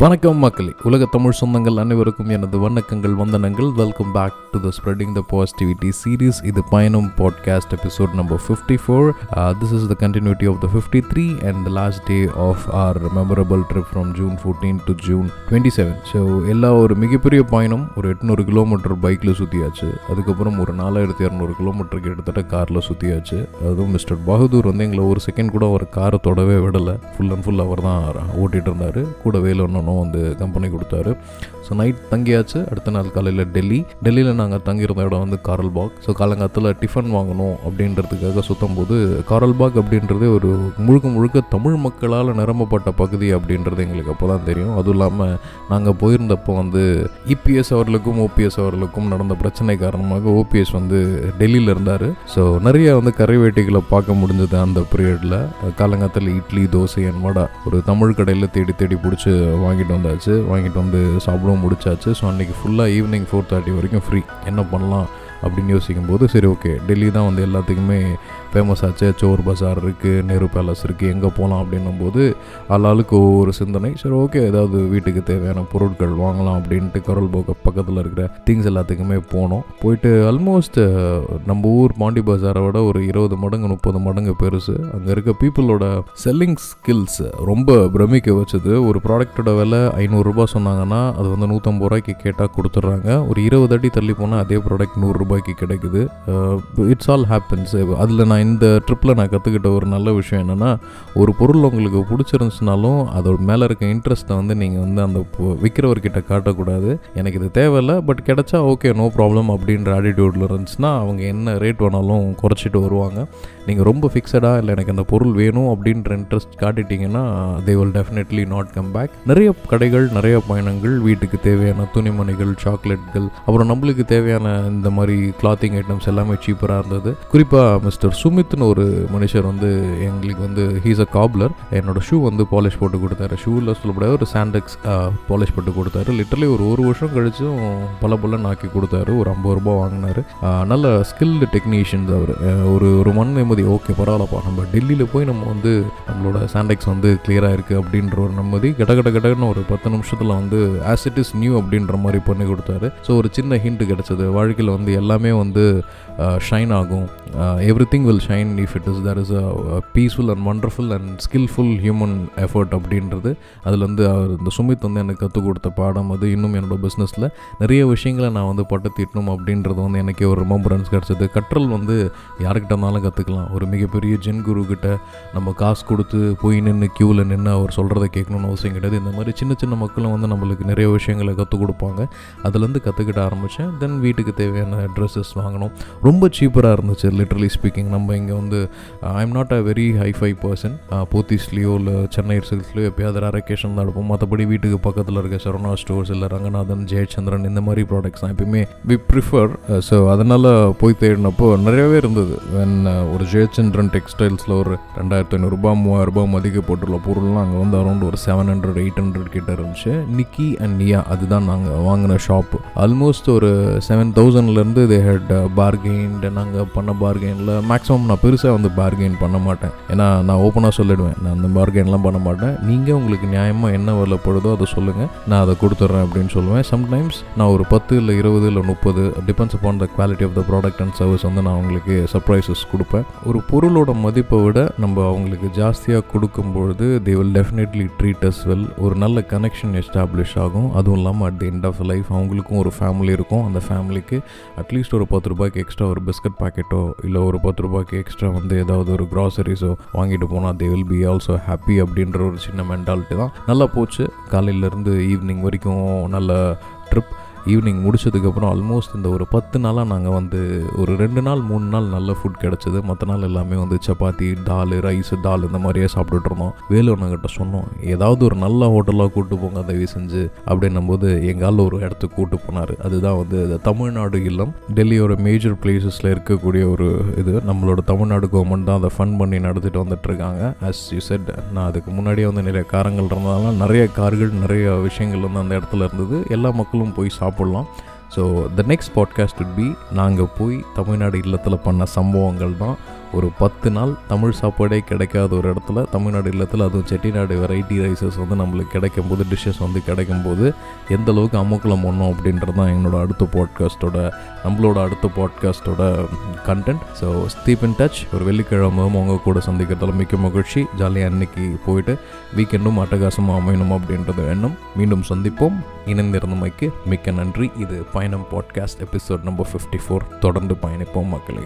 வணக்கம் மக்களே. உலக தமிழ் சொந்தங்கள் அனைவருக்கும் எனது வணக்கங்கள் வந்தனங்கள். Welcome back to the spreading the positivity series இது பயணம் podcast episode number fifty four this is the continuity of the fifty three and the last day of our memorable trip from June fourteen to June twenty seven so எல்லா ஒரு மிகப்பெரிய பயணம். ஒரு எட்நூறு kilometre பைக்கில் சுற்றியாச்சு அதுக்கப்புறம் ஒரு நாலாயிரத்தி இரநூறு கிலோமீட்டர் கிட்டத்தட்ட காரில் சுற்றியாச்சு அதுவும் மிஸ்டர் பகதூர் வந்து எங்களை ஒரு செகண்ட் கூட ஒரு காரை தொடவே விடலை. ஃபுல் அண்ட் ஃபுல் அவர் தான் ஓட்டிகிட்டு இருந்தார் கூட வேலொன்னும் வந்து கம்பெனி கொடுத்தாரு. ஸோ நைட் தங்கியாச்சு. அடுத்த நாள் காலையில் டெல்லி. டெல்லியில் நாங்கள் தங்கியிருந்த இடம் வந்து காரல்பாக். ஸோ காலங்காலத்தில் டிஃபன் வாங்கணும் அப்படின்றதுக்காக சுற்றும் போது காரல்பாக் அப்படின்றது ஒரு முழுக்க முழுக்க தமிழ் மக்களால் நிரம்பப்பட்ட பகுதி அப்படின்றது எங்களுக்கு அப்போ தான் தெரியும். அதுவும் இல்லாமல் நாங்கள் போயிருந்தப்போ வந்து இபிஎஸ் அவர்களுக்கும் ஓபிஎஸ் அவர்களுக்கும் நடந்த பிரச்சனை காரணமாக ஓபிஎஸ் வந்து டெல்லியில் இருந்தார். ஸோ நிறைய வந்து கரை வேட்டிகளை பார்க்க முடிஞ்சது அந்த பீரியடில் காலங்காத்தில் இட்லி தோசை என் வடை ஒரு தமிழ் கடையில் தேடி தேடி பிடிச்சி வாங்கிட்டு வந்தாச்சு. வாங்கிட்டு வந்து சாப்பிடும் முடிச்சாச்சு. ஸோ அன்றைக்கி ஃபுல்லாக ஈவினிங் ஃபோர் தேர்ட்டி வரைக்கும் ஃப்ரீ என்ன பண்ணலாம்? அப்படின்னு யோசிக்கும் போது சரி ஓகே. டெல்லி தான் வந்து எல்லாத்துக்குமே ஃபேமஸ் ஆச்சு. சோர் பஜார் இருக்குது நேரு பேலஸ் இருக்குது எங்கே போகலாம் அப்படின்னும் போது ஆளாளுக்கு ஒவ்வொரு சிந்தனை. சரி ஓகே ஏதாவது வீட்டுக்கு தேவையான பொருட்கள் வாங்கலாம் அப்படின்ட்டு கரல் போக பக்கத்தில் இருக்கிற திங்ஸ் எல்லாத்துக்குமே போனோம். போயிட்டு ஆல்மோஸ்ட் நம்ம ஊர் பாண்டி பஜாரை விட ஒரு இருபது மடங்கு முப்பது மடங்கு பெருசு. அங்கே இருக்க பீப்புளோட செல்லிங் ஸ்கில்ஸ் ரொம்ப பிரமிக்க வச்சது. ஒரு ப்ராடக்ட்டோட விலை ஐநூறுரூபா சொன்னாங்கன்னா அது வந்து நூற்றம்பது ரூபாய்க்கு கேட்டால் கொடுத்துட்றாங்க. ஒரு இருபது அடி தள்ளி போனால் அதே ப்ராடக்ட் ரூபாய்க்கு கிடைக்குது. இட்ஸ் ஆல் ஹேப்பன்ஸ் அதில் நான் இந்த ட்ரிப்பில் நான் கற்றுக்கிட்ட ஒரு நல்ல விஷயம் என்னென்னா ஒரு பொருள் உங்களுக்கு பிடிச்சிருந்துச்சுனாலும் அதோட மேலே இருக்க இன்ட்ரெஸ்ட்டை வந்து நீங்கள் வந்து அந்த விற்கிறவர்கிட்ட காட்டக்கூடாது. எனக்கு இது தேவையில்லை பட் கிடைச்சா ஓகே நோ ப்ராப்ளம் அப்படின்ற ஆட்டிடியூடில் இருந்துச்சுன்னா அவங்க என்ன ரேட் வேணாலும் குறைச்சிட்டு வருவாங்க. நீங்கள் ரொம்ப ஃபிக்ஸடாக இல்லை எனக்கு அந்த பொருள் வேணும் அப்படின்ற interest காட்டிட்டீங்கன்னா they will definitely not come back நிறைய கடைகள் நிறைய பயணங்கள் வீட்டுக்கு தேவையான துணிமணிகள் சாக்லேட்கள் அப்புறம் நம்மளுக்கு தேவையான இந்த மாதிரி கிளாத்திங் ஐட்டம்ஸ் எல்லாமே சீப்பராக இருந்தது. குறிப்பாக மிஸ்டர் சுமித்னு ஒரு மனுஷர் வந்து எங்களுக்கு வந்து ஹீஸ் அ காப்லர் என்னோட ஷூ வந்து பாலிஷ் போட்டு கொடுத்தாரு. ஷூவில் சொல்லப்படாத ஒரு சாண்டக்ஸ் பாலிஷ் போட்டு கொடுத்தாரு. லிட்டரலி ஒரு ஒரு வருஷம் கழிச்சும் பல பல நாக்கி கொடுத்தாரு. ஒரு ஐம்பது ரூபா வாங்கினாரு. நல்ல ஸ்கில்டு டெக்னீஷியன்ஸ் அவர். ஒரு ஒரு மண் நிம்மதி ஓகே பரவாயில்லப்பா. நம்ம டெல்லியில் போய் நம்ம வந்து நம்மளோட சாண்டெக்ஸ் வந்து கிளியராக இருக்குது அப்படின்ற ஒரு நிம்மதி கட கட கடன்னு ஒரு பத்து நிமிஷத்தில் வந்து ஆஸ் இட் இஸ் நியூ அப்படின்ற மாதிரி பண்ணி கொடுத்தாரு. ஸோ ஒரு சின்ன ஹிண்ட் கிடச்சது. வாழ்க்கையில் வந்து எல்லாமே வந்து Uh, ஷைன் ஆகும். Everything will shine if it is there is a peaceful and wonderful and skillful human effort அப்படின்றது. அதில் வந்து அவர் இந்த சுமித் வந்து எனக்கு கற்றுக் கொடுத்த பாடம் அது. இன்னும் என்னோடய பிஸ்னஸில் நிறைய விஷயங்களை நான் வந்து பட்டு தீட்டணும் அப்படின்றது வந்து எனக்கே ஒரு ரிமம்பரன்ஸ் கிடச்சிது. கற்றல் வந்து யாருக்கிட்ட இருந்தாலும் கற்றுக்கலாம் ஒரு மிகப்பெரிய ஜென் குரு கிட்ட நம்ம காசு கொடுத்து போய் நின்று க்யூவில் நின்று அவர் சொல்கிறத கேட்கணும்னு அவசியம் கிடையாது. இந்த மாதிரி சின்ன சின்ன மக்களும் வந்து நம்மளுக்கு நிறைய விஷயங்களை கற்றுக் கொடுப்பாங்க. அதுலேருந்து கற்றுக்கிட்ட ஆரம்பித்தேன் தென் வீட்டுக்கு தேவையான ட்ரெஸ்ஸஸ் வாங்கணும். ரொம்ப சீப்பராக இருந்துச்சு லிட்ரலி ஸ்பீக்கிங் நம்ம இங்கே வந்து I am not a very hi-fi person போத்தீஸ்லேயோ இல்லை சென்னை சில்க்ஸ்லையோ எப்போயாவது ரேரேஷன் தான் எடுப்போம். மற்றபடி வீட்டுக்கு பக்கத்தில் இருக்க சரவணா ஸ்டோர்ஸ் இல்லை ரங்கநாதன் ஜெயச்சந்திரன் இந்த மாதிரி ப்ராடக்ட்ஸ் தான் எப்பயுமே வி ப்ரிஃபர் ஸோ அதனால் போய் தேடினப்போ நிறையவே இருந்தது. வென் uh, ஒரு ஜெயச்சந்திரன் டெக்ஸ்டைல்ஸில் ஒரு ரெண்டாயிரத்தி ஐநூறுரூபா மூவாயிரரூபா மதிக்கப்பட்டுள்ள பொருள்லாம் அங்கே வந்து அரௌண்ட் ஒரு செவன் ஹண்ட்ரட் எயிட் ஹண்ட்ரட் கிட்ட இருந்துச்சு. நிக்கி அண்ட் நியா அதுதான் நாங்கள் வாங்கின ஷாப்பு ஆல்மோஸ்ட் ஒரு செவன் தௌசண்ட்லேருந்து தே ஹெட் பார்கெயின் நாங்கள் பண்ண பார்கெயினில் மேக்ஸிமம் நான் பெருசாக வந்து பார்கெயின் பண்ண மாட்டேன். ஏன்னா நான் ஓப்பனாக சொல்லிடுவேன். நான் அந்த பார்கெயின்லாம் பண்ண மாட்டேன். நீங்கள் உங்களுக்கு நியாயமாக என்ன வரலப்படுதோ அதை சொல்லுங்கள் நான் அதை கொடுத்துட்றேன் அப்படின்னு சொல்லுவேன். சம்டைம்ஸ் நான் ஒரு பத்து இல்லை இருபது இல்லை முப்பது depends upon the quality of the product and service வந்து நான் அவங்களுக்கு சர்ப்ரைசஸ் கொடுப்பேன். ஒரு பொருளோட மதிப்பை விட நம்ம அவங்களுக்கு ஜாஸ்தியாக கொடுக்கும்பொழுது they will definitely treat as well ஒரு நல்ல கனெக்ஷன் எஸ்டாப்ளிஷ் ஆகும். அதுவும் இல்லாமல் at the end of life அவங்களுக்கும் ஒரு ஃபேமிலி இருக்கும். அந்த ஃபேமிலிக்கு அட்லீஸ்ட் ஒரு பத்து ரூபாய்க்கு எக்ஸ்ட்ரா ஒரு பிஸ்கட் பாக்கெட்டோ இல்லை ஒரு பத்து ரூபாய்க்கு எக்ஸ்ட்ரா வந்து ஏதாவது ஒரு க்ராசரிஸோ வாங்கிட்டு போனால் they will be also happy அப்படின்ற ஒரு சின்ன மென்டாலிட்டி தான். நல்லா போச்சு. காலையிலேருந்து ஈவினிங் வரைக்கும் நல்ல ட்ரிப் ஈவினிங் முடிச்சதுக்கப்புறம் ஆல்மோஸ்ட் இந்த ஒரு பத்து நாளாக நாங்கள் வந்து ஒரு ரெண்டு நாள் மூணு நாள் நல்ல ஃபுட் கிடச்சிது. மற்ற நாள் எல்லாமே வந்து சப்பாத்தி டால் ரைஸ் தால் இந்த மாதிரியே சாப்பிட்டுட்ருந்தோம் இருந்தோம். வேலுவண்ணங்கிட்ட சொன்னோம் ஏதாவது ஒரு நல்ல ஹோட்டலாக கூப்பிட்டு போங்க தயவு செஞ்சு அப்படின்னும் போது எங்கால ஒரு இடத்துக்கு கூப்பிட்டு போனார். அதுதான் வந்து தமிழ்நாடு இல்லம். டெல்லியோட மேஜர் பிளேசஸில் இருக்கக்கூடிய ஒரு இது. நம்மளோட தமிழ்நாடு கவர்மெண்ட் தான் அதை ஃபண்ட் பண்ணி நடத்திட்டு வந்துட்டு இருக்காங்க யூ செட் நான் அதுக்கு முன்னாடியே வந்து நிறைய காரங்கள் இருந்ததுனால நிறைய கார்கள் நிறைய விஷயங்கள் வந்து அந்த இடத்துல இருந்தது. எல்லா மக்களும் போய் சாப்பிடலாம். So the next podcast would be நாங்கள் போய் தமிழ்நாடு இல்லத்தில் பண்ண சம்பவங்கள் தான். ஒரு பத்து நாள் தமிழ் சாப்பாடே கிடைக்காத ஒரு இடத்துல தமிழ்நாடு இல்லத்தில் அதுவும் செட்டிநாடு வெரைட்டி ரைஸஸ் வந்து நம்மளுக்கு கிடைக்கும் போது டிஷ்ஷஸ் வந்து கிடைக்கும் போது எந்த அளவுக்கு அமுக்கலம் பண்ணோம் அப்படின்றது தான் எங்களோட அடுத்த பாட்காஸ்ட்டோட நம்மளோட அடுத்த பாட்காஸ்ட்டோட content so stay in touch ஒரு வெள்ளிக்கிழமை உங்கள் கூட சந்திக்கிறதுல மிக்க மகிழ்ச்சி. ஜாலியாக அன்னைக்கு போயிட்டு வீக்கெண்டும் அட்டகாசமாக அமையணும் அப்படின்றது எண்ணம். மீண்டும் சந்திப்போம். இணைந்திருந்தமைக்கு மிக்க நன்றி. இது பயணம் podcast episode number fifty four தொடர்ந்து பயணிப்போம் மக்களே.